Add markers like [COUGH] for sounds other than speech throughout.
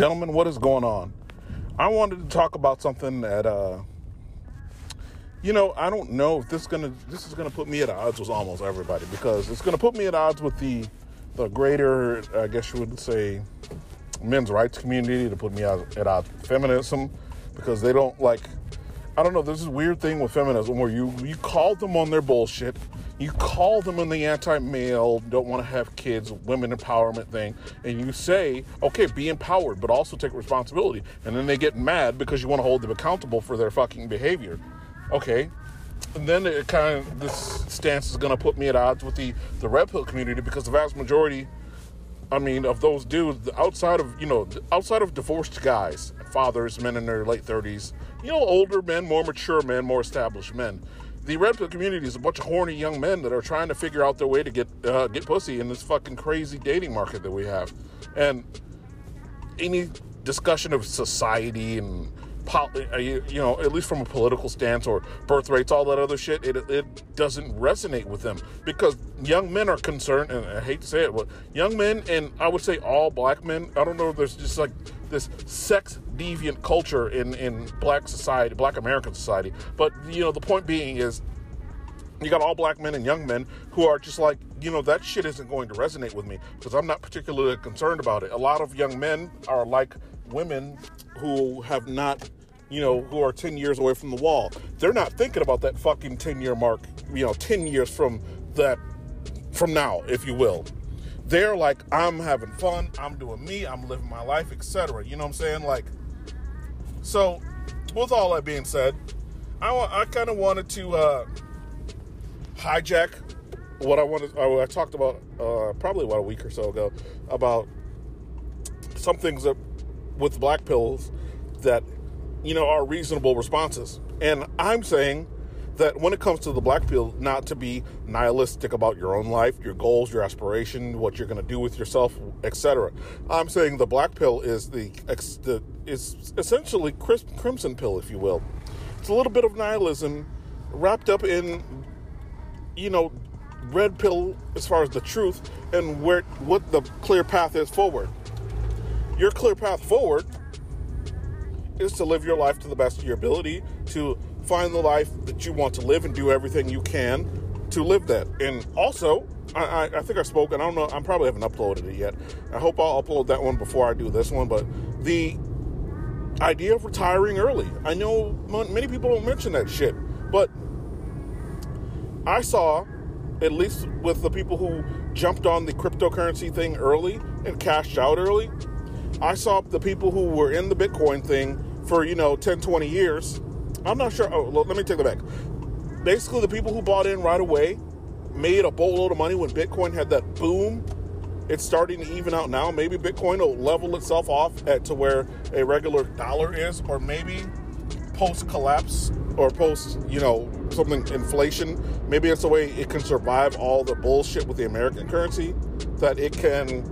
Gentlemen, what is going on? I wanted to talk about something that, uh, you know, I don't know if this is gonna this is gonna put me at odds with almost everybody because it's gonna put me at odds with the the greater, I guess you would say, men's rights community to put me at odds with feminism because they don't like. I don't know. There's this weird thing with feminism where you you call them on their bullshit you call them in the anti-male, don't want to have kids, women empowerment thing, and you say, okay, be empowered, but also take responsibility. And then they get mad because you want to hold them accountable for their fucking behavior. Okay. And then it kind of this stance is going to put me at odds with the the red pill community because the vast majority I mean, of those dudes outside of you know outside of divorced guys, fathers, men in their late thirties, you know, older men, more mature men, more established men the red pill community is a bunch of horny young men that are trying to figure out their way to get uh, get pussy in this fucking crazy dating market that we have, and any discussion of society and uh, you know, at least from a political stance or birth rates, all that other shit, it, it doesn't resonate with them. Because young men are concerned, and I hate to say it, but young men, and I would say all black men, I don't know, there's just like this sex deviant culture in, in black society, black American society. But, you know, the point being is you got all black men and young men who are just like, you know, that shit isn't going to resonate with me because I'm not particularly concerned about it. A lot of young men are like women who have not, you know, who are 10 years away from the wall. They're not thinking about that fucking 10 year mark, you know, 10 years from that, from now, if you will they're like, I'm having fun, I'm doing me, I'm living my life, etc. You know what I'm saying? Like, so with all that being said, I, I kind of wanted to uh, hijack what I wanted. I, I talked about uh, probably about a week or so ago about some things that with black pills that you know are reasonable responses, and I'm saying that when it comes to the black pill, not to be nihilistic about your own life, your goals, your aspiration, what you're going to do with yourself, etc. I'm saying the black pill is the, the is essentially crimson pill, if you will. It's a little bit of nihilism wrapped up in, you know, red pill as far as the truth and where what the clear path is forward. Your clear path forward is to live your life to the best of your ability, to find the life that you want to live and do everything you can to live that. And also, I, I, think I spoke, and I don't know, I probably haven't uploaded it yet. I hope I'll upload that one before I do this one. But the idea of retiring early, I know many people don't mention that shit, but I saw, at least with the people who jumped on the cryptocurrency thing early and cashed out early, I saw the people who were in the Bitcoin thing for, you know, 10, 20 years I'm not sure. Oh, let me take it back. Basically, the people who bought in right away made a boatload of money when Bitcoin had that boom. It's starting to even out now. Maybe Bitcoin will level itself off at to where a regular dollar is, or maybe post collapse or post, you know, something inflation. Maybe it's a way it can survive all the bullshit with the American currency that it can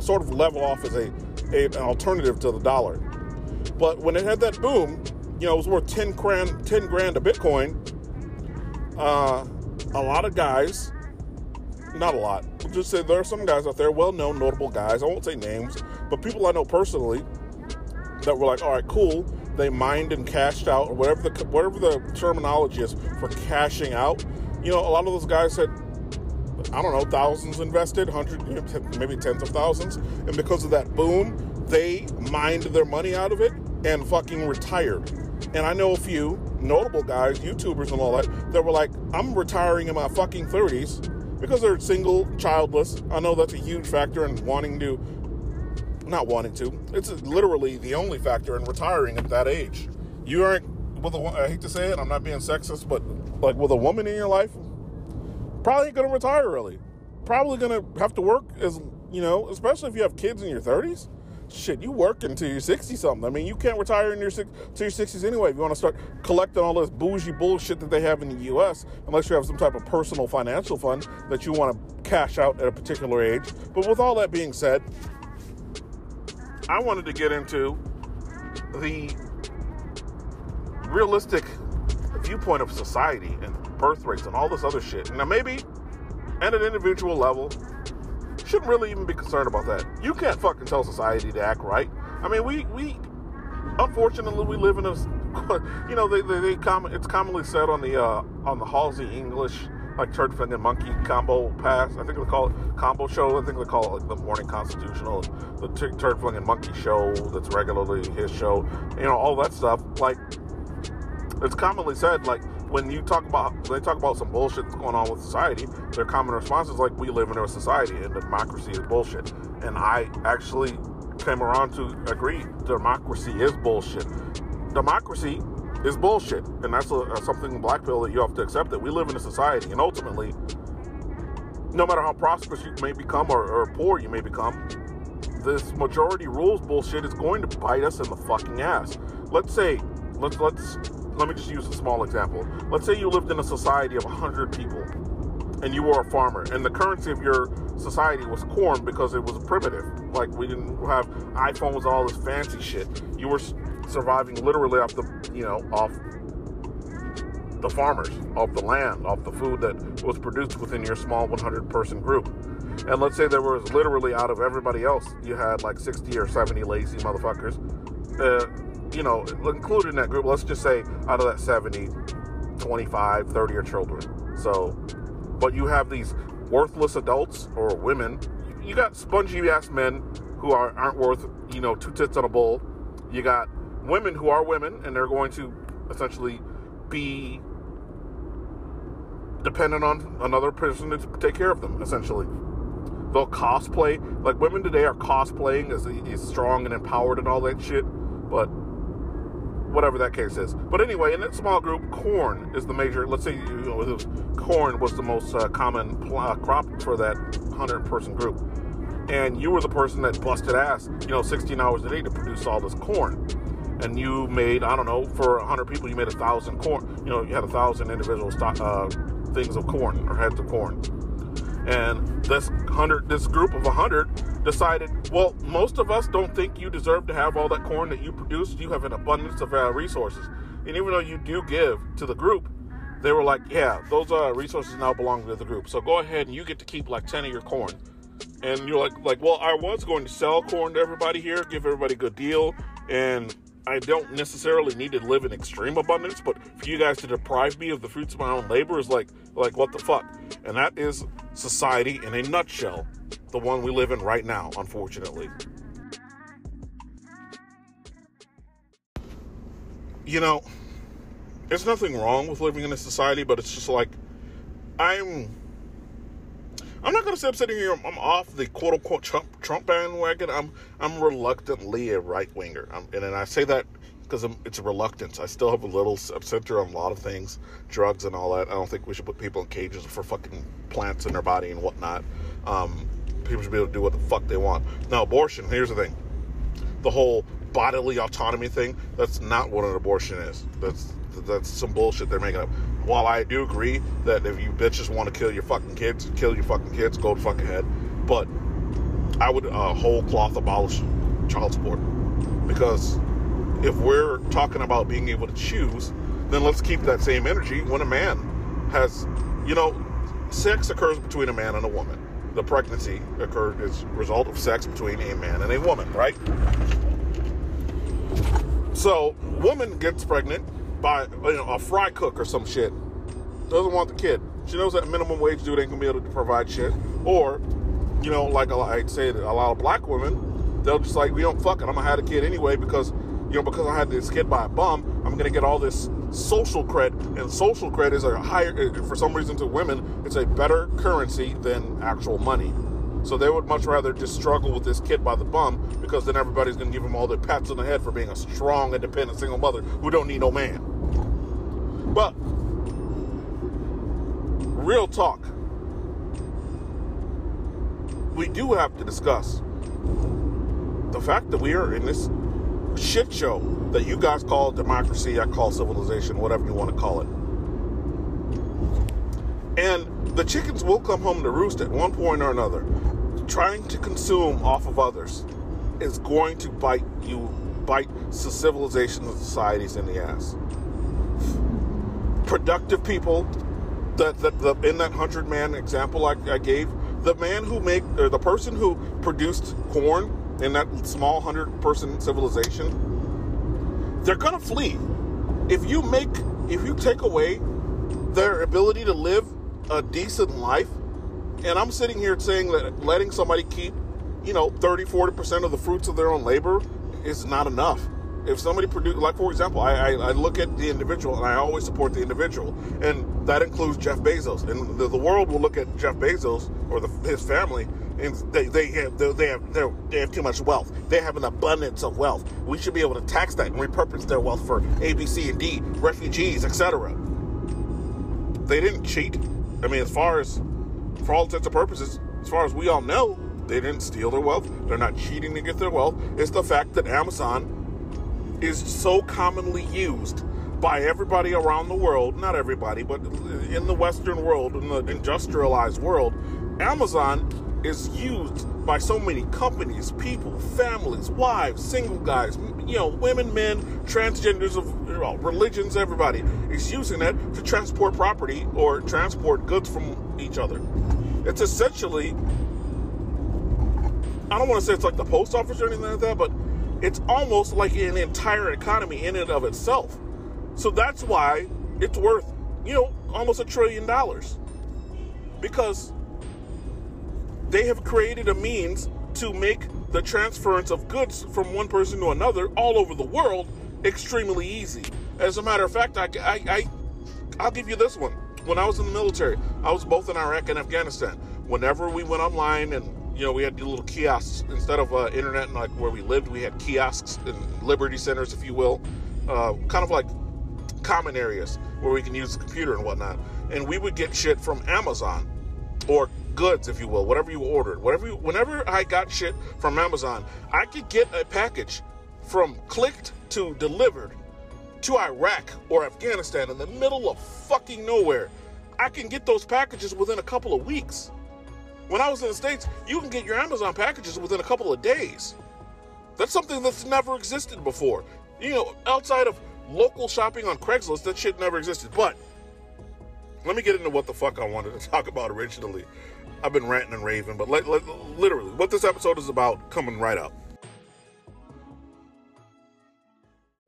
sort of level off as a, a an alternative to the dollar. But when it had that boom, you know, it was worth 10 grand, 10 grand a Bitcoin. Uh, a lot of guys, not a lot, just say there are some guys out there, well known, notable guys, I won't say names, but people I know personally that were like, all right, cool. They mined and cashed out, or whatever the whatever the terminology is for cashing out. You know, a lot of those guys had I don't know, thousands invested, hundred, maybe tens of thousands, and because of that boom, they mined their money out of it and fucking retired. And I know a few notable guys, YouTubers and all that, that were like, I'm retiring in my fucking 30s because they're single, childless. I know that's a huge factor in wanting to, not wanting to, it's literally the only factor in retiring at that age. You aren't, with a, I hate to say it, I'm not being sexist, but like with a woman in your life, probably gonna retire early. Probably gonna have to work as, you know, especially if you have kids in your 30s shit, you work until you're 60 something. I mean, you can't retire in your to your 60s anyway if you want to start collecting all this bougie bullshit that they have in the US, unless you have some type of personal financial fund that you want to cash out at a particular age. But with all that being said, I wanted to get into the realistic viewpoint of society and birth rates and all this other shit. Now, maybe at an individual level, shouldn't really even be concerned about that. You can't fucking tell society to act right. I mean, we we unfortunately we live in a [LAUGHS] you know they they, they it's commonly said on the uh, on the Halsey English like turd and monkey combo pass. I think they call it combo show. I think they call it like the morning constitutional, the t- turd flinging monkey show that's regularly his show. You know all that stuff. Like it's commonly said like when you talk about when they talk about some bullshit that's going on with society, their common response is like we live in a society and democracy is bullshit. And I actually came around to agree democracy is bullshit. Democracy is bullshit, and that's a, a something black pill that you have to accept. That we live in a society, and ultimately, no matter how prosperous you may become or, or poor you may become, this majority rules bullshit is going to bite us in the fucking ass. Let's say, let's let's let me just use a small example. Let's say you lived in a society of 100 people and you were a farmer and the currency of your society was corn because it was primitive. Like we didn't have iPhones, all this fancy shit. You were surviving literally off the, you know, off the farmers, off the land, off the food that was produced within your small 100 person group. And let's say there was literally out of everybody else, you had like 60 or 70 lazy motherfuckers. Uh, you know, included in that group, let's just say out of that 70, 25, 30 are children. So, but you have these worthless adults or women. You got spongy ass men who are, aren't worth, you know, two tits on a bull. You got women who are women and they're going to essentially be dependent on another person to take care of them, essentially. They'll cosplay. Like women today are cosplaying as, as strong and empowered and all that shit. But whatever that case is. But anyway, in that small group, corn is the major. Let's say you know, corn was the most uh, common pl- uh, crop for that hundred person group, and you were the person that busted ass, you know, 16 hours a day to produce all this corn. And you made, I don't know, for 100 people, you made a thousand corn. You know, you had a thousand individual stock, uh, things of corn or heads of corn. And this hundred, this group of 100 decided, well, most of us don't think you deserve to have all that corn that you produced. You have an abundance of uh, resources. And even though you do give to the group, they were like, yeah, those uh, resources now belong to the group. So go ahead and you get to keep like 10 of your corn. And you're like, like, well, I was going to sell corn to everybody here, give everybody a good deal, and I don't necessarily need to live in extreme abundance, but for you guys to deprive me of the fruits of my own labor is like, like what the fuck? And that is society in a nutshell the one we live in right now, unfortunately. You know, there's nothing wrong with living in a society, but it's just like I'm. I'm not gonna say I'm sitting here. I'm off the quote unquote Trump Trump bandwagon. I'm I'm reluctantly a right winger, and then I say that because it's a reluctance. I still have a little center on a lot of things, drugs and all that. I don't think we should put people in cages for fucking plants in their body and whatnot. Um, people should be able to do what the fuck they want. Now, abortion, here's the thing. The whole bodily autonomy thing, that's not what an abortion is. That's that's some bullshit they're making up. While I do agree that if you bitches want to kill your fucking kids, kill your fucking kids, go fuck ahead. But I would uh, whole cloth abolish child support because if we're talking about being able to choose, then let's keep that same energy when a man has, you know, sex occurs between a man and a woman the pregnancy occurred as a result of sex between a man and a woman, right? So, woman gets pregnant by you know, a fry cook or some shit. Doesn't want the kid. She knows that minimum wage dude ain't gonna be able to provide shit. Or, you know, like I'd say, a lot of black women, they'll just like, we don't fuck it. I'm gonna have a kid anyway because, you know, because I had this kid by a bum, I'm gonna get all this social cred, and social cred is a higher, uh, for some reason to women, it's a better currency than actual money. So they would much rather just struggle with this kid by the bum because then everybody's going to give them all their pats on the head for being a strong, independent single mother who don't need no man. But real talk, we do have to discuss the fact that we are in this shit show that you guys call democracy, I call civilization, whatever you want to call it. And the chickens will come home to roost at one point or another. Trying to consume off of others is going to bite you, bite civilizations and societies in the ass. Productive people, that, that the, in that hundred man example I, I gave, the man who make or the person who produced corn in that small hundred person civilization, they're gonna flee. If you make, if you take away their ability to live a decent life, and I'm sitting here saying that letting somebody keep, you know, 30, 40% of the fruits of their own labor is not enough. If somebody produce, like for example, I, I, I, look at the individual and I always support the individual, and that includes Jeff Bezos. And the, the world will look at Jeff Bezos or the, his family, and they they have they have they have too much wealth. They have an abundance of wealth. We should be able to tax that and repurpose their wealth for A, B, C, and D, refugees, etc. They didn't cheat. I mean, as far as for all intents and purposes, as far as we all know, they didn't steal their wealth. They're not cheating to get their wealth. It's the fact that Amazon is so commonly used by everybody around the world, not everybody, but in the Western world, in the industrialized world, Amazon is used by so many companies, people, families, wives, single guys, you know, women, men, transgenders of know, religions, everybody is using it to transport property or transport goods from each other. It's essentially, I don't want to say it's like the post office or anything like that, but it's almost like an entire economy in and of itself. So that's why it's worth, you know, almost a trillion dollars. Because they have created a means to make the transference of goods from one person to another all over the world extremely easy. As a matter of fact, I, I, I I'll give you this one. When I was in the military, I was both in Iraq and Afghanistan. Whenever we went online and you know, we had little kiosks instead of uh, internet and like where we lived. We had kiosks and liberty centers, if you will, uh, kind of like common areas where we can use the computer and whatnot. And we would get shit from Amazon or goods, if you will, whatever you ordered. Whatever, you, whenever I got shit from Amazon, I could get a package from clicked to delivered to Iraq or Afghanistan in the middle of fucking nowhere. I can get those packages within a couple of weeks. When I was in the States, you can get your Amazon packages within a couple of days. That's something that's never existed before. You know, outside of local shopping on Craigslist, that shit never existed. But let me get into what the fuck I wanted to [LAUGHS] talk about originally. I've been ranting and raving, but let, let, literally, what this episode is about coming right up.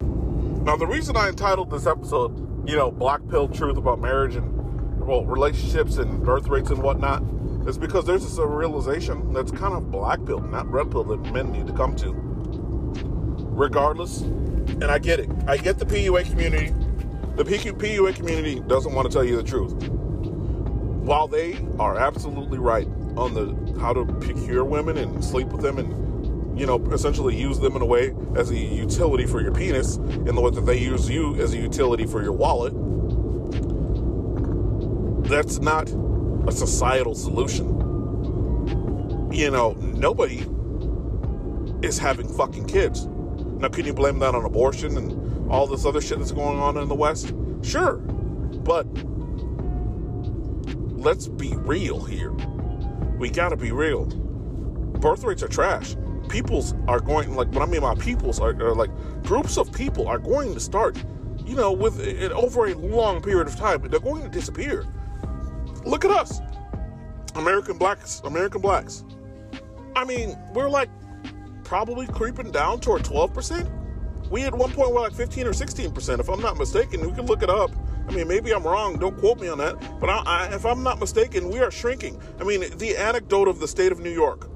Now, the reason I entitled this episode, you know, Black Pill Truth about marriage and, well, relationships and birth rates and whatnot, is because there's this realization that's kind of black pill, not red pill, that men need to come to. Regardless, and I get it. I get the PUA community. The PUA community doesn't want to tell you the truth. While they are absolutely right on the how to procure women and sleep with them and you know essentially use them in a way as a utility for your penis in the way that they use you as a utility for your wallet that's not a societal solution. You know, nobody is having fucking kids. Now, can you blame that on abortion and all this other shit that's going on in the West? Sure. But let's be real here. We gotta be real. Birth rates are trash. Peoples are going, like, what I mean by peoples are, are like groups of people are going to start, you know, with it over a long period of time, they're going to disappear. Look at us. American blacks, American blacks. I mean, we're like probably creeping down toward 12%. We at one point were like 15 or 16%, if I'm not mistaken. We can look it up. I mean, maybe I'm wrong. Don't quote me on that. But I, I, if I'm not mistaken, we are shrinking. I mean, the anecdote of the state of New York.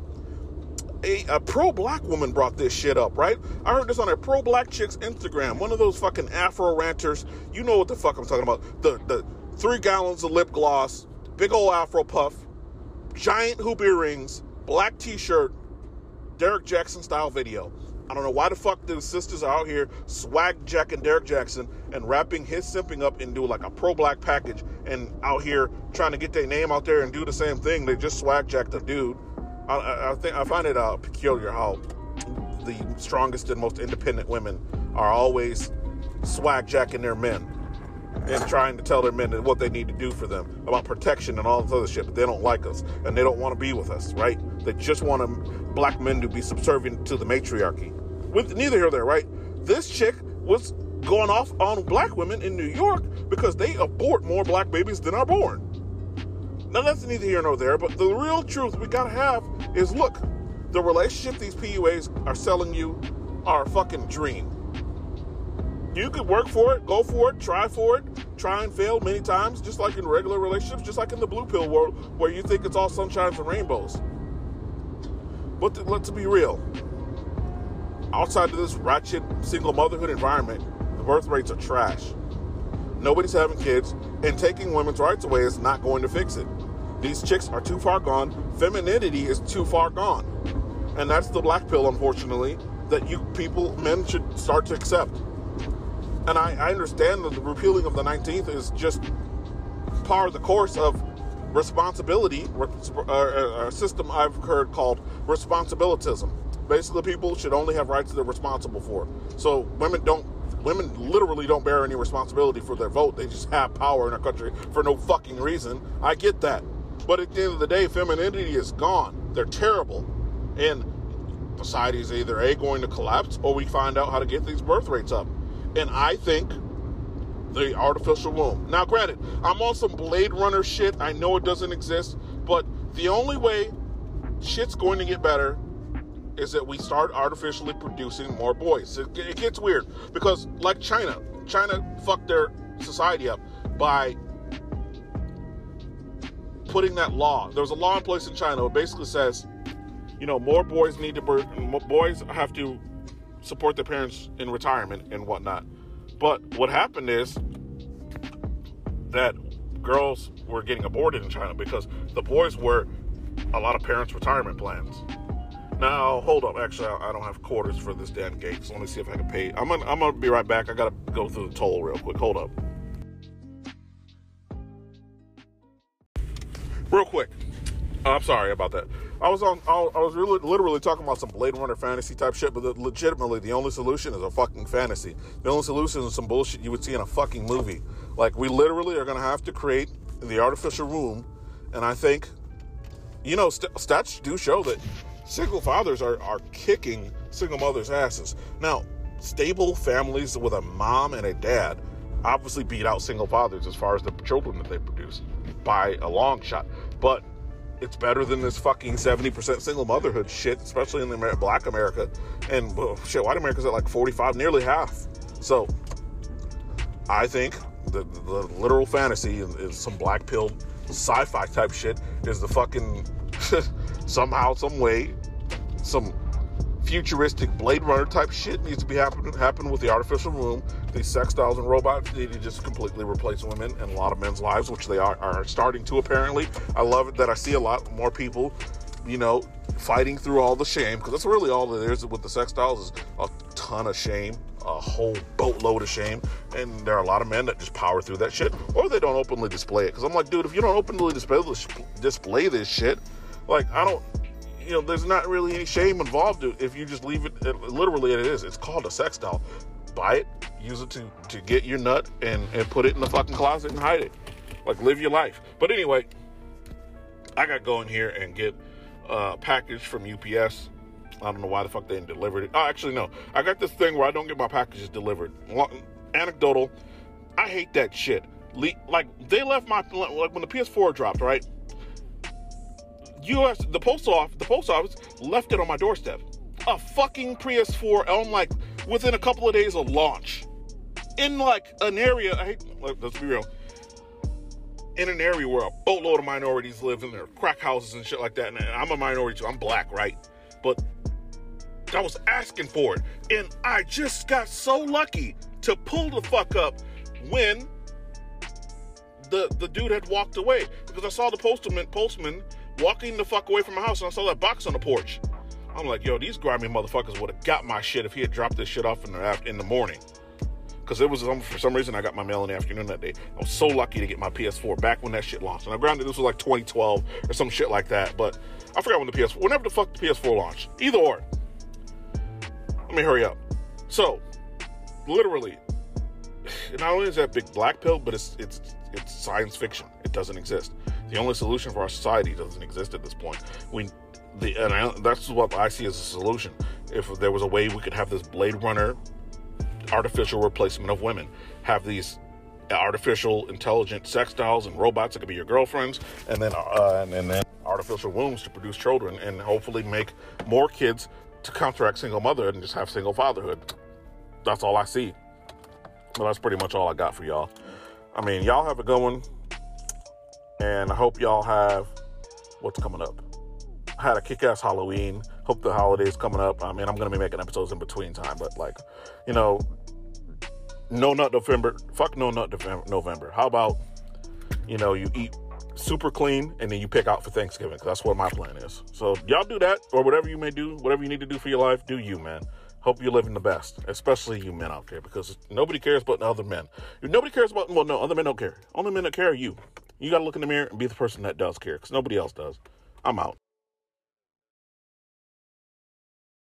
A, a pro black woman brought this shit up, right? I heard this on a pro black chick's Instagram. One of those fucking Afro ranters. You know what the fuck I'm talking about. The, the three gallons of lip gloss, big old Afro puff, giant hoop earrings, black t-shirt, Derrick Jaxn style video. I don't know why the fuck the sisters are out here swag jacking Derrick Jaxn and wrapping his simping up into like a pro black package and out here trying to get their name out there and do the same thing. They just swag jacked the dude. I, I, think I find it uh, peculiar how the strongest and most independent women are always swag jacking their men and trying to tell their men what they need to do for them about protection and all this other shit. But they don't like us and they don't want to be with us, right? They just want black men to be subservient to the matriarchy. With neither here nor there, right? This chick was going off on black women in New York because they abort more black babies than are born. Now that's neither here nor there, but the real truth we gotta have is look, the relationship these PUAs are selling you are a fucking dream. You could work for it, go for it, try for it, try and fail many times, just like in regular relationships, just like in the blue pill world where you think it's all sunshines and rainbows. But th- let's be real. Outside of this ratchet single motherhood environment, the birth rates are trash. Nobody's having kids, and taking women's rights away is not going to fix it. These chicks are too far gone. Femininity is too far gone. And that's the black pill, unfortunately, that you people, men, should start to accept. And I, I understand that the repealing of the 19th is just part of the course of responsibility, uh, a system I've heard called responsibilitism. Basically, people should only have rights they're responsible for. So women don't, women literally don't bear any responsibility for their vote. They just have power in our country for no fucking reason. I get that. But at the end of the day, femininity is gone. They're terrible. And society is either A, going to collapse, or we find out how to get these birth rates up. And I think the artificial womb. Now, granted, I'm on some Blade Runner shit. I know it doesn't exist, but the only way shit's going to get better is that we start artificially producing more boys. It, it gets weird because, like China, China fucked their society up by putting that law. There was a law in place in China that basically says, you know, more boys need to birth, boys have to support their parents in retirement and whatnot. But what happened is that girls were getting aborted in China because the boys were a lot of parents' retirement plans. Now, hold up. Actually, I don't have quarters for this damn gate, so let me see if I can pay. I'm gonna, I'm gonna be right back. I gotta go through the toll real quick. Hold up. Real quick. Oh, I'm sorry about that. I was on. I was really, literally talking about some Blade Runner fantasy type shit, but the, legitimately, the only solution is a fucking fantasy. The only solution is some bullshit you would see in a fucking movie. Like we literally are gonna have to create the artificial womb, and I think, you know, st- stats do show that single fathers are are kicking single mothers' asses. Now, stable families with a mom and a dad obviously beat out single fathers as far as the children that they produce by a long shot, but it's better than this fucking 70% single motherhood shit, especially in the black America. And well, shit, white America's at like 45, nearly half. So I think the, the literal fantasy is, is some black pill sci fi type shit is the fucking [LAUGHS] somehow, some way, some futuristic Blade Runner type shit needs to be happening happen with the artificial womb. These sex dolls and robots need to just completely replace women in a lot of men's lives, which they are, are starting to apparently. I love it that I see a lot more people, you know, fighting through all the shame because that's really all there is with the sex dolls is a ton of shame, a whole boatload of shame, and there are a lot of men that just power through that shit or they don't openly display it. Because I'm like, dude, if you don't openly display this, display this shit, like I don't you know, there's not really any shame involved if you just leave it, it literally it is. It's called a sex doll. Buy it, use it to, to get your nut and, and put it in the fucking closet and hide it. Like live your life. But anyway, I got to go in here and get uh, a package from UPS. I don't know why the fuck they didn't deliver it. Oh, actually, no. I got this thing where I don't get my packages delivered. Anecdotal. I hate that shit. Like, they left my, like, when the PS4 dropped, right? U.S. the post office, the post office left it on my doorstep. A fucking PS4 on like within a couple of days of launch, in like an area. I hate, let's be real. In an area where a boatload of minorities live in their crack houses and shit like that, and I'm a minority too. I'm black, right? But I was asking for it, and I just got so lucky to pull the fuck up when the the dude had walked away because I saw the postman postman walking the fuck away from my house and I saw that box on the porch. I'm like, yo, these grimy motherfuckers would have got my shit if he had dropped this shit off in the in the morning. Because it was um, for some reason I got my mail in the afternoon that day. I was so lucky to get my PS4 back when that shit launched. And I granted this was like 2012 or some shit like that, but I forgot when the PS4, whenever the fuck the PS4 launched. Either or. Let me hurry up. So, literally, [SIGHS] not only is that big black pill, but it's it's it's science fiction. It doesn't exist. The only solution for our society doesn't exist at this point. We, the, and I, that's what I see as a solution. If there was a way we could have this Blade Runner artificial replacement of women, have these artificial intelligent sex dolls and robots that could be your girlfriends, and then uh, and, and then artificial wombs to produce children and hopefully make more kids to counteract single motherhood and just have single fatherhood. That's all I see. But that's pretty much all I got for y'all. I mean, y'all have a good one. And I hope y'all have what's coming up. I had a kick ass Halloween. Hope the holidays coming up. I mean, I'm to be making episodes in between time, but like, you know, no nut November. Fuck no nut November. How about, you know, you eat super clean and then you pick out for Thanksgiving? Because that's what my plan is. So y'all do that or whatever you may do, whatever you need to do for your life, do you, man. Hope you're living the best, especially you men out there, because nobody cares about the other men. Nobody cares about, well, no, other men don't care. Only men that care are you. You got to look in the mirror and be the person that does care, because nobody else does. I'm out.